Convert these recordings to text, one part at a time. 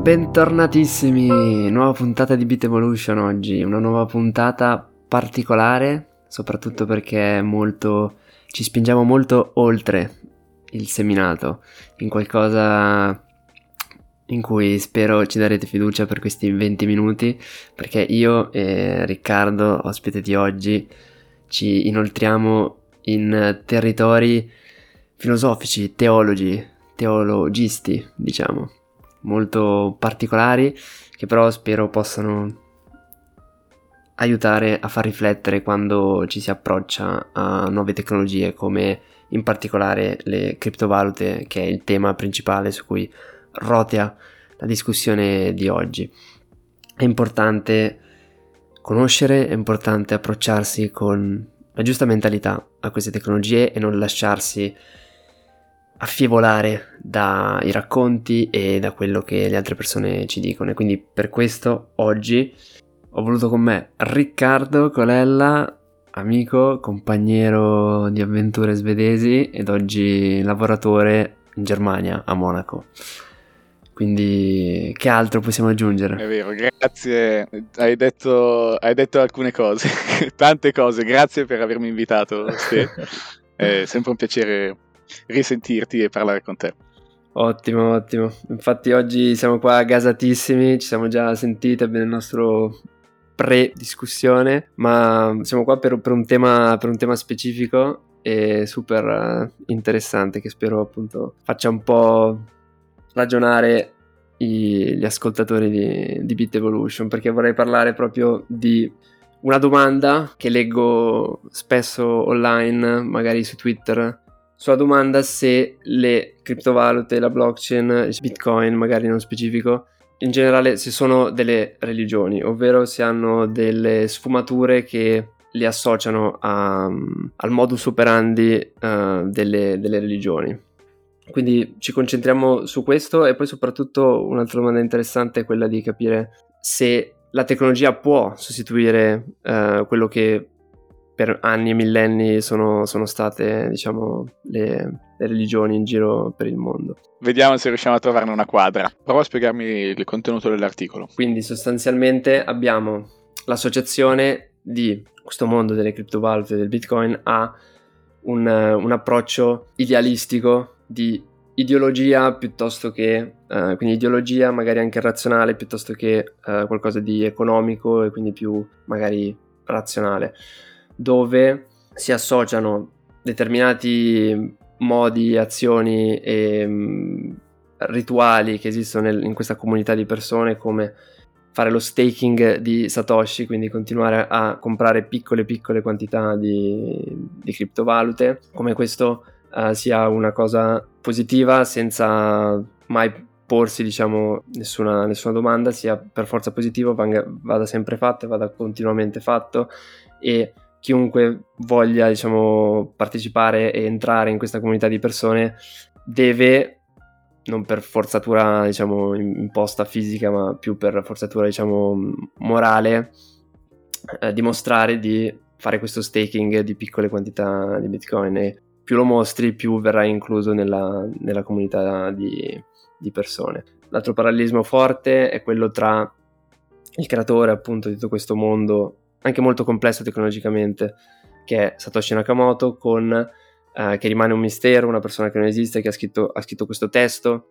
Bentornatissimi, nuova puntata di Beat Evolution oggi, una nuova puntata particolare, soprattutto perché molto, ci spingiamo molto oltre il seminato, in qualcosa in cui spero ci darete fiducia per questi 20 minuti, perché io e Riccardo, ospite di oggi, ci inoltriamo in territori filosofici, teologi, teologisti, diciamo molto particolari che però spero possano aiutare a far riflettere quando ci si approccia a nuove tecnologie come in particolare le criptovalute che è il tema principale su cui rotea la discussione di oggi. È importante conoscere, è importante approcciarsi con la giusta mentalità a queste tecnologie e non lasciarsi affievolare dai racconti e da quello che le altre persone ci dicono. E quindi per questo oggi ho voluto con me Riccardo Colella, amico, compagnero di avventure svedesi ed oggi lavoratore in Germania, a Monaco. Quindi che altro possiamo aggiungere? È vero, grazie, hai detto, hai detto alcune cose, tante cose, grazie per avermi invitato. È sempre un piacere risentirti e parlare con te. Ottimo, ottimo. Infatti oggi siamo qua gasatissimi, ci siamo già sentiti nel nostro pre-discussione, ma siamo qua per, per, un, tema, per un tema specifico e super uh, interessante che spero appunto faccia un po' ragionare i, gli ascoltatori di, di Beat Evolution perché vorrei parlare proprio di una domanda che leggo spesso online, magari su Twitter, sulla domanda se le criptovalute, la blockchain, bitcoin magari non specifico, in generale se sono delle religioni, ovvero se hanno delle sfumature che li associano a, al modus operandi uh, delle, delle religioni. Quindi ci concentriamo su questo e poi soprattutto un'altra domanda interessante è quella di capire se la tecnologia può sostituire uh, quello che per anni e millenni sono, sono state, diciamo, le, le, religioni in giro per il mondo. Vediamo se riusciamo a trovarne una quadra. Prova a spiegarmi il contenuto dell'articolo. Quindi sostanzialmente abbiamo l'associazione di questo mondo delle criptovalute e del bitcoin a un, un approccio idealistico di ideologia piuttosto che, uh, quindi ideologia magari anche razionale piuttosto che uh, qualcosa di economico e quindi più magari razionale dove si associano determinati modi, azioni e um, rituali che esistono nel, in questa comunità di persone come fare lo staking di Satoshi, quindi continuare a comprare piccole piccole quantità di, di criptovalute, come questo uh, sia una cosa positiva senza mai porsi diciamo nessuna, nessuna domanda, sia per forza positivo, vada sempre fatto, vada continuamente fatto e chiunque voglia diciamo, partecipare e entrare in questa comunità di persone deve non per forzatura diciamo, imposta fisica ma più per forzatura diciamo, morale eh, dimostrare di fare questo staking di piccole quantità di bitcoin. E più lo mostri più verrai incluso nella, nella comunità di, di persone. L'altro parallelismo forte è quello tra il creatore appunto di tutto questo mondo anche molto complesso tecnologicamente, che è Satoshi Nakamoto, con, eh, che rimane un mistero, una persona che non esiste, che ha scritto, ha scritto questo testo,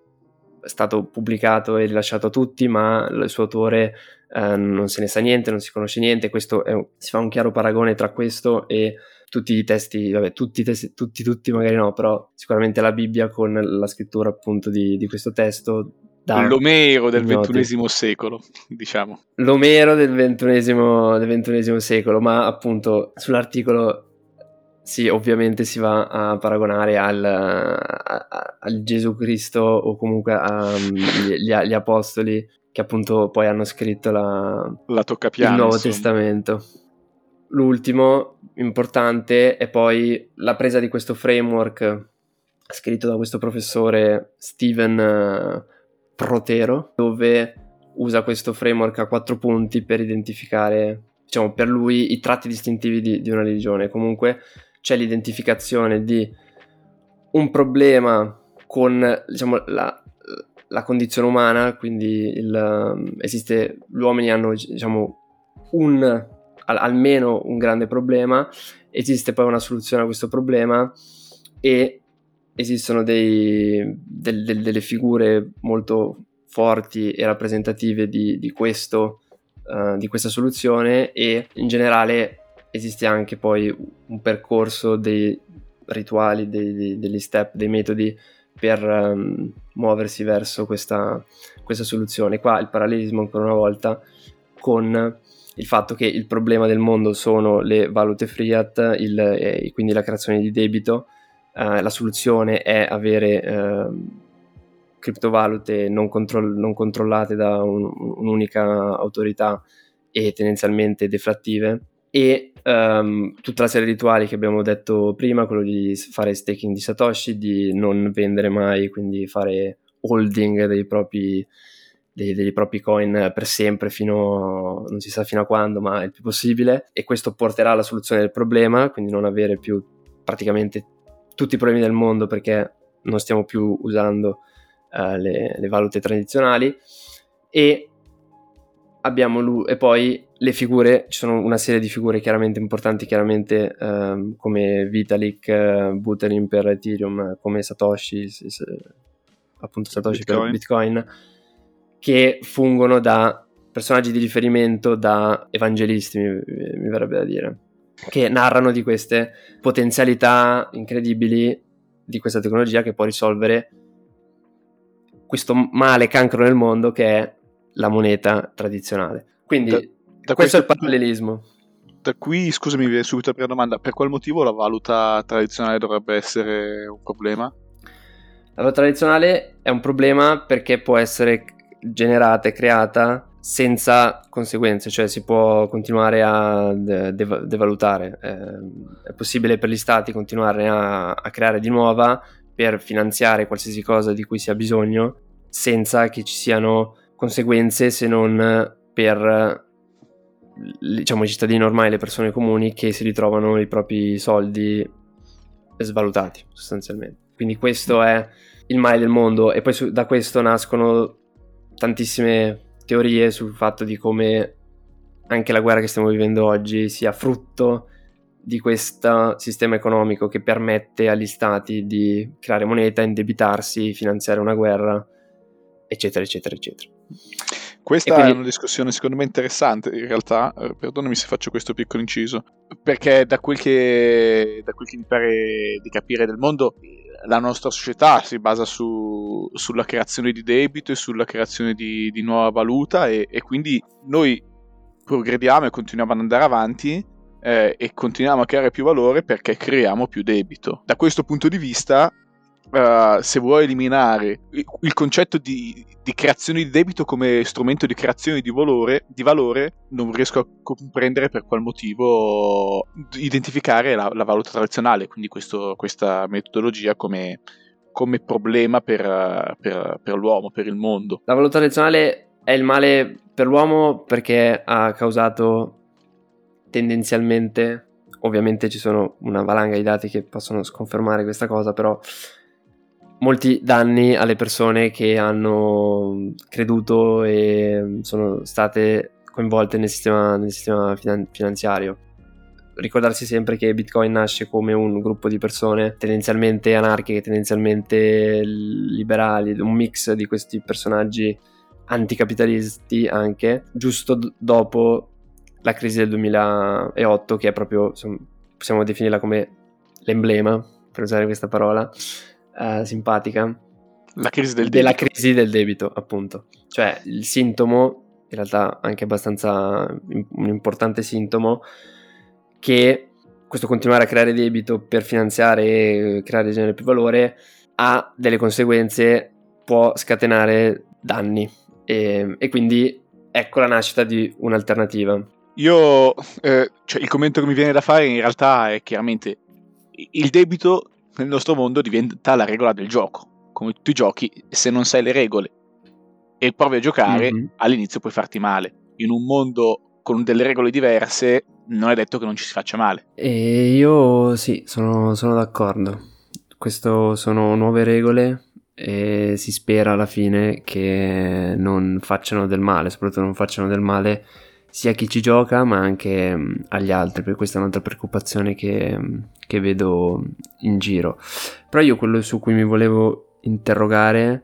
è stato pubblicato e rilasciato a tutti, ma il suo autore eh, non se ne sa niente, non si conosce niente, questo è, si fa un chiaro paragone tra questo e tutti i testi, vabbè, tutti, testi, tutti, tutti magari no, però sicuramente la Bibbia con la scrittura appunto di, di questo testo da L'Omero del XXI secolo, diciamo. L'Omero del XXI, secolo, ma appunto sull'articolo sì, ovviamente si va a paragonare al, a, al Gesù Cristo o comunque agli um, apostoli che appunto poi hanno scritto la, la il Nuovo insomma. Testamento. L'ultimo importante è poi la presa di questo framework scritto da questo professore Steven Protero, dove usa questo framework a quattro punti per identificare, diciamo, per lui i tratti distintivi di, di una religione. Comunque c'è l'identificazione di un problema con, diciamo, la, la condizione umana, quindi il, esiste, gli uomini hanno diciamo un, al, almeno un grande problema, esiste poi una soluzione a questo problema e esistono dei, del, del, delle figure molto forti e rappresentative di, di, questo, uh, di questa soluzione e in generale esiste anche poi un percorso dei rituali, dei, dei, degli step, dei metodi per um, muoversi verso questa, questa soluzione. Qua il parallelismo ancora una volta con il fatto che il problema del mondo sono le valute fiat, il, eh, quindi la creazione di debito, eh, la soluzione è avere eh, criptovalute non, controll- non, controllate da un, un'unica autorità e tendenzialmente deflattive e um, tutta la serie di rituali che abbiamo detto prima, quello di fare staking di Satoshi, di non vendere mai, quindi fare holding dei propri, dei, dei propri coin per sempre fino non si sa fino a quando, ma il più possibile e questo porterà alla soluzione del problema, quindi non avere più praticamente tutti i problemi del mondo perché non stiamo più usando uh, le, le valute tradizionali e abbiamo lui e poi le figure, ci sono una serie di figure chiaramente importanti, chiaramente ehm, come Vitalik, eh, Buterin per Ethereum, come Satoshi, appunto Satoshi Bitcoin. per Bitcoin, che fungono da personaggi di riferimento, da evangelisti, mi, mi verrebbe da dire, che narrano di queste potenzialità incredibili di questa tecnologia che può risolvere questo male cancro nel mondo che è la moneta tradizionale. Quindi da, da questo è il parallelismo. Da qui, scusami, mi viene subito la prima domanda, per qual motivo la valuta tradizionale dovrebbe essere un problema? La valuta tradizionale è un problema perché può essere generata e creata senza conseguenze, cioè si può continuare a dev- devalutare. Eh, è possibile per gli stati continuare a, a creare di nuova per finanziare qualsiasi cosa di cui sia bisogno senza che ci siano conseguenze se non per diciamo, i cittadini normali, le persone comuni che si ritrovano i propri soldi svalutati sostanzialmente. Quindi questo è il male del mondo e poi su, da questo nascono tantissime teorie sul fatto di come anche la guerra che stiamo vivendo oggi sia frutto di questo sistema economico che permette agli stati di creare moneta, indebitarsi, finanziare una guerra, eccetera, eccetera, eccetera. Questa quindi... è una discussione secondo me interessante in realtà, eh, perdonami se faccio questo piccolo inciso, perché da quel, che, da quel che mi pare di capire del mondo, la nostra società si basa su, sulla creazione di debito e sulla creazione di, di nuova valuta e, e, quindi noi progrediamo e continuiamo ad andare avanti eh, e continuiamo a creare più valore perché creiamo più debito. Da questo punto di vista Uh, se vuoi eliminare il concetto di, di, creazione di debito come strumento di creazione di valore, di valore, non riesco a comprendere per qual motivo identificare la, la valuta tradizionale, quindi questo, questa metodologia come, come problema per, per, per l'uomo, per il mondo. La valuta tradizionale è il male per l'uomo perché ha causato tendenzialmente, ovviamente ci sono una valanga di dati che possono sconfermare questa cosa, però molti danni alle persone che hanno creduto e sono state coinvolte nel sistema, nel sistema finan- finanziario. Ricordarsi sempre che Bitcoin nasce come un gruppo di persone tendenzialmente anarchiche, tendenzialmente liberali, un mix di questi personaggi anticapitalisti anche, giusto d- dopo la crisi del 2008, che è proprio, possiamo definirla come l'emblema, per usare questa parola, uh, simpatica. La crisi del della debito. crisi del debito, appunto. Cioè il sintomo, in realtà anche abbastanza un importante sintomo, che questo continuare a creare debito per finanziare e creare genere più valore ha delle conseguenze, può scatenare danni e, e quindi ecco la nascita di un'alternativa. Io, eh, cioè, il commento che mi viene da fare in realtà è chiaramente il debito nel nostro mondo diventa la regola del gioco. Come tutti i giochi, se non sai le regole e provi a giocare, mm-hmm. all'inizio puoi farti male. In un mondo con delle regole diverse, non è detto che non ci si faccia male. E io sì, sono, sono d'accordo. Queste sono nuove regole e si spera alla fine che non facciano del male, soprattutto non facciano del male sia a chi ci gioca ma anche mm, agli altri, perché questa è un'altra preoccupazione che, mm, che vedo in giro. Però io quello su cui mi volevo interrogare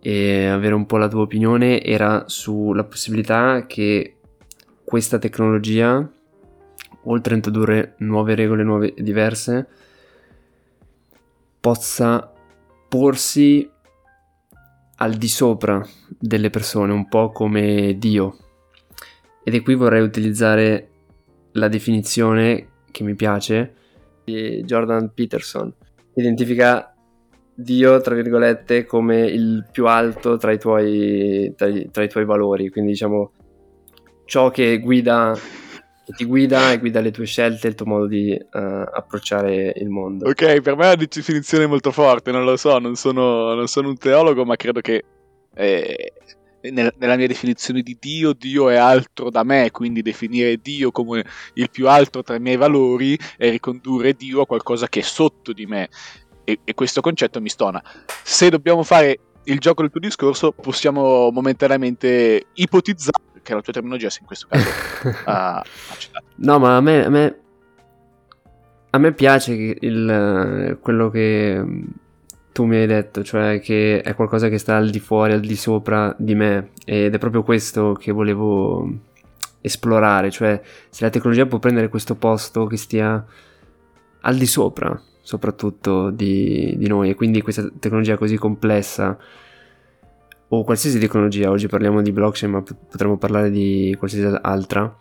e avere un po' la tua opinione era sulla possibilità che questa tecnologia, oltre a introdurre nuove regole nuove e diverse, possa porsi al di sopra delle persone, un po' come Dio. Ed qui vorrei utilizzare la definizione che mi piace di Jordan Peterson. Identifica Dio, tra virgolette, come il più alto tra i tuoi, tra i, tra i tuoi valori, quindi diciamo ciò che guida ti guida e guida le tue scelte, il tuo modo di uh, approcciare il mondo. Ok, per me è una definizione molto forte, non lo so, non sono, non sono un teologo, ma credo che eh, nella mia definizione di Dio, Dio è altro da me, quindi definire Dio come il più alto tra i miei valori è ricondurre Dio a qualcosa che è sotto di me. E, e questo concetto mi stona. Se dobbiamo fare il gioco del tuo discorso, possiamo momentaneamente ipotizzare che la tua terminologia sia in questo caso uh. No, ma a me, a me, a me piace il, quello che tu mi hai detto, cioè che è qualcosa che sta al di fuori, al di sopra di me ed è proprio questo che volevo esplorare, cioè se la tecnologia può prendere questo posto che stia al di sopra soprattutto di, di noi e quindi questa tecnologia così complessa o qualsiasi tecnologia, oggi parliamo di blockchain ma potremmo parlare di qualsiasi altra,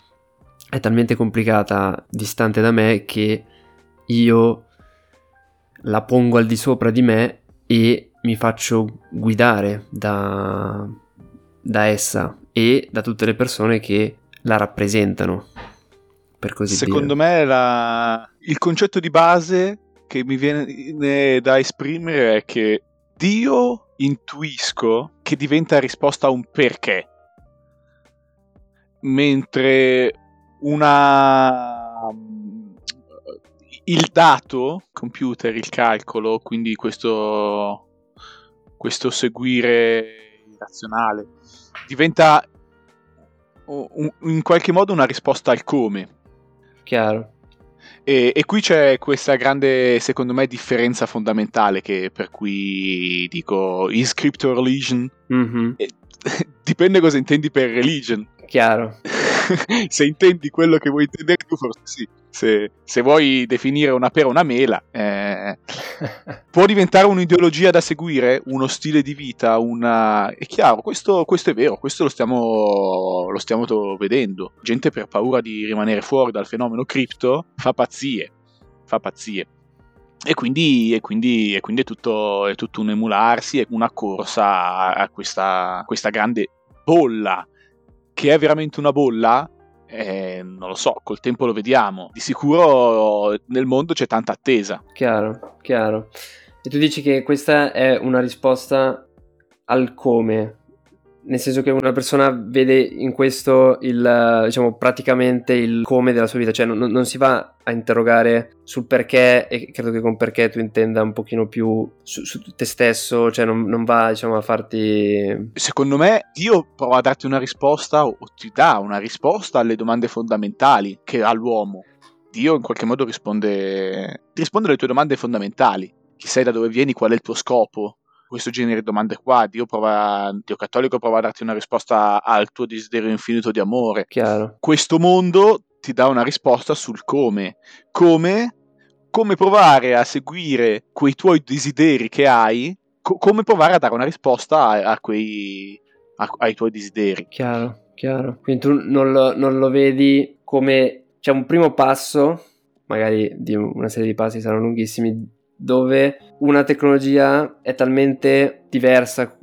è talmente complicata, distante da me che io la pongo al di sopra di me e mi faccio guidare da, da essa e da tutte le persone che la rappresentano. Per così Secondo dire. me la... il concetto di base che mi viene da esprimere è che Dio intuisco che diventa risposta a un perché, mentre una il dato computer, il calcolo, quindi questo, questo seguire razionale, diventa in qualche modo una risposta al come. Chiaro. E, e, qui c'è questa grande, secondo me, differenza fondamentale che, per cui dico is crypto religion. Mm-hmm. dipende cosa intendi per religion. Chiaro. se intendi quello che vuoi intendere tu, forse sì. Se, se vuoi definire una pera una mela, eh, può diventare un'ideologia da seguire, uno stile di vita, una... È chiaro, questo, questo è vero, questo lo stiamo, lo stiamo vedendo. Gente per paura di rimanere fuori dal fenomeno cripto fa pazzie, fa pazzie. E quindi, e quindi, e quindi è, tutto, è, tutto, un emularsi, è una corsa a questa, questa grande bolla che è veramente una bolla, eh, non lo so, col tempo lo vediamo. Di sicuro nel mondo c'è tanta attesa. Chiaro, chiaro. E tu dici che questa è una risposta al come, nel senso che una persona vede in questo il, diciamo, praticamente il come della sua vita, cioè non, non, si va a interrogare sul perché e credo che con perché tu intenda un pochino più su, su te stesso, cioè non, non, va diciamo a farti... Secondo me Dio prova a darti una risposta o ti dà una risposta alle domande fondamentali che ha l'uomo. Dio in qualche modo risponde, risponde alle tue domande fondamentali. Chi sei, da dove vieni, qual è il tuo scopo, questo genere di domande qua. Dio, prova, Dio cattolico prova a darti una risposta al tuo desiderio infinito di amore. Chiaro. Questo mondo ti dà una risposta sul come. Come, come provare a seguire quei tuoi desideri che hai, co- come provare a dare una risposta a, a quei, a, ai tuoi desideri. Chiaro, chiaro. Quindi tu non lo, non lo vedi come c'è un primo passo, magari di una serie di passi saranno lunghissimi, dove una tecnologia è talmente diversa,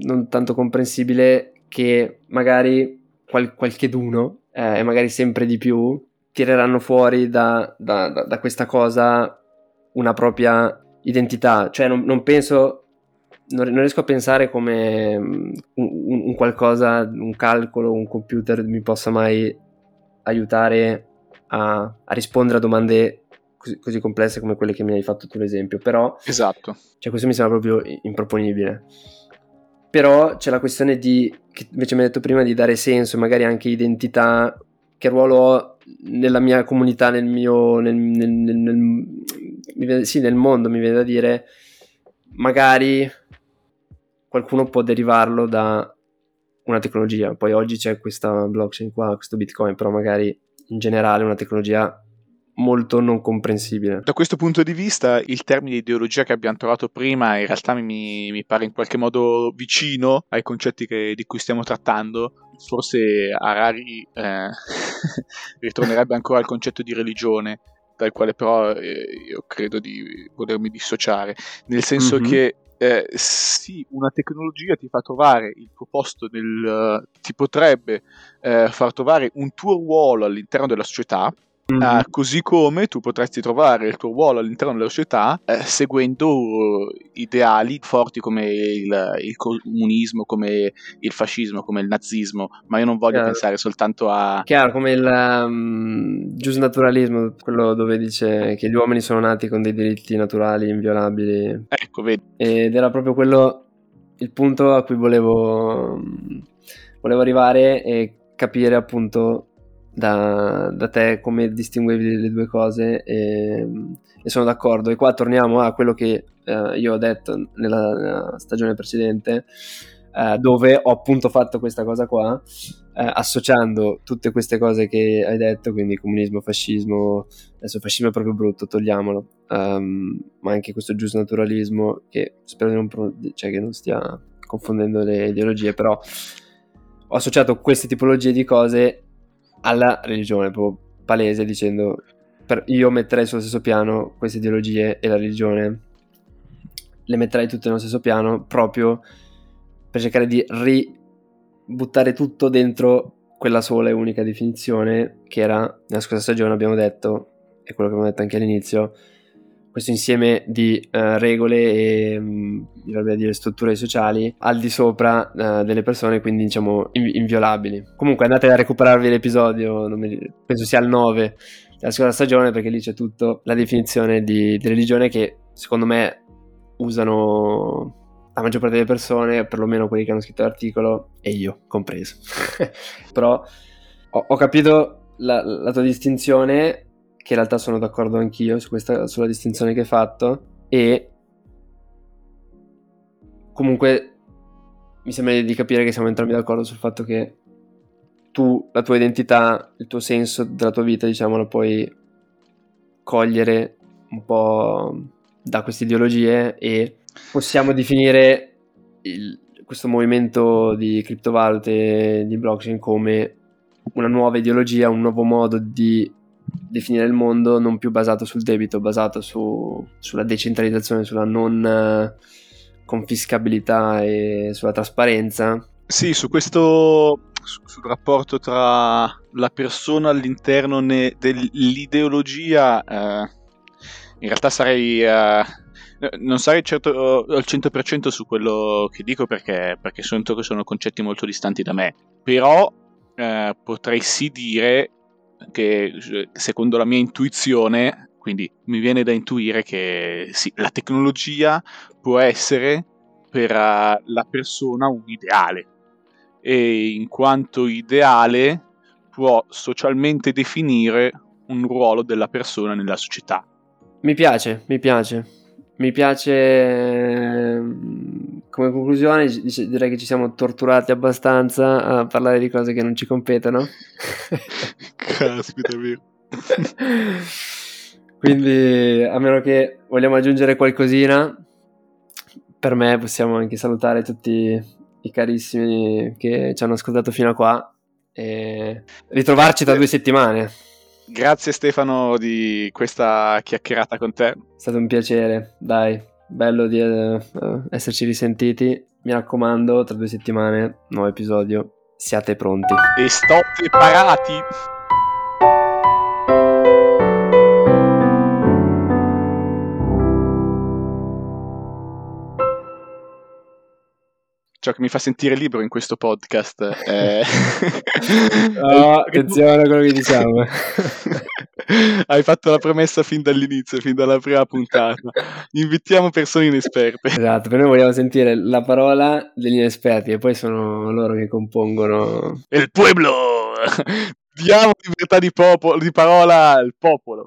non tanto comprensibile, che magari qual- qualcheduno, eh, e magari sempre di più, tireranno fuori da, da, da, da questa cosa una propria identità. Cioè non, non penso, non, riesco a pensare come mm, un, un qualcosa, un calcolo, un computer mi possa mai aiutare a, a rispondere a domande così, così, complesse come quelle che mi hai fatto tu l'esempio, però... Esatto. Cioè questo mi sembra proprio improponibile. Però c'è la questione di, che invece mi hai detto prima, di dare senso e magari anche identità, che ruolo ho nella mia comunità, nel mio... Nel, nel, nel, nel, sì, nel mondo, mi viene da dire, magari qualcuno può derivarlo da una tecnologia. Poi oggi c'è questa blockchain qua, questo bitcoin, però magari in generale una tecnologia molto non comprensibile. Da questo punto di vista, il termine ideologia che abbiamo trovato prima in realtà mi, mi pare in qualche modo vicino ai concetti che, di cui stiamo trattando. Forse Harari eh, ritornerebbe ancora al concetto di religione, dal quale però eh, io credo di volermi dissociare, nel senso mm-hmm. che eh, sì, una tecnologia ti fa trovare il tuo posto nel, uh, ti potrebbe uh, far trovare un tuo ruolo all'interno della società Mm-hmm. Uh, così come tu potresti trovare il tuo ruolo all'interno della società eh, seguendo ideali forti come il, il, comunismo, come il fascismo, come il nazismo, ma io non voglio Chiaro. pensare soltanto a... Chiaro, come il um, giusnaturalismo, quello dove dice che gli uomini sono nati con dei diritti naturali inviolabili. Ecco, vedi. Ed era proprio quello il punto a cui volevo, volevo arrivare e capire appunto da, da, te come distinguevi le due cose e, e, sono d'accordo. E qua torniamo a quello che eh, io ho detto nella, nella stagione precedente, eh, dove ho appunto fatto questa cosa qua, eh, associando tutte queste cose che hai detto, quindi comunismo, fascismo, adesso fascismo è proprio brutto, togliamolo, um, ma anche questo giusnaturalismo che spero non, cioè, che non stia confondendo le ideologie, però ho associato queste tipologie di cose alla religione, proprio palese, dicendo per, io metterei sullo stesso piano queste ideologie e la religione, le metterei tutte nello stesso piano proprio per cercare di ributtare tutto dentro quella sola e unica definizione che era, nella scorsa stagione abbiamo detto, e quello che abbiamo detto anche all'inizio, questo insieme di uh, regole e um, dire strutture sociali al di sopra uh, delle persone, quindi diciamo invi- inviolabili. Comunque andate a recuperarvi l'episodio, mi, penso sia il 9 della seconda stagione, perché lì c'è tutto la definizione di, di religione che secondo me usano la maggior parte delle persone, perlomeno quelli che hanno scritto l'articolo, e io compreso. Però ho, ho capito la, la, tua distinzione che in realtà sono d'accordo anch'io su questa, sulla distinzione che hai fatto e comunque mi sembra di capire che siamo entrambi d'accordo sul fatto che tu, la tua identità, il tuo senso della tua vita, diciamo, lo puoi cogliere un po' da queste ideologie e possiamo definire il, questo movimento di criptovalute, di blockchain come una nuova ideologia, un nuovo modo di definire il mondo non più basato sul debito, basato su, sulla decentralizzazione, sulla non eh, confiscabilità e sulla trasparenza. Sì, su questo sul rapporto tra la persona all'interno ne, dell'ideologia, eh, in realtà sarei. Eh, non sarei certo al 100% su quello che dico perché, perché che sono concetti molto distanti da me. Però eh, potrei sì dire che secondo la mia intuizione, quindi mi viene da intuire che sì, la tecnologia può essere per uh, la persona un ideale e in quanto ideale può socialmente definire un ruolo della persona nella società. Mi piace, mi piace. Mi piace ehm, come conclusione direi che ci siamo torturati abbastanza a parlare di cose che non ci competono. Caspita mio. Quindi a meno che vogliamo aggiungere qualcosina, per me possiamo anche salutare tutti i carissimi che ci hanno ascoltato fino a qua e ritrovarci tra due settimane. Grazie Stefano di questa chiacchierata con te. È stato un piacere, dai, bello di uh, esserci risentiti. Mi raccomando, tra due settimane, nuovo episodio. Siate pronti. E sto preparati! ciò che mi fa sentire libero in questo podcast. È... oh, attenzione a quello che diciamo. Hai fatto la promessa fin dall'inizio, fin dalla prima puntata. Invitiamo persone inesperte. Esatto, per noi vogliamo sentire la parola degli inesperti e poi sono loro che compongono... Il pueblo! Diamo libertà di, popolo, di parola al popolo.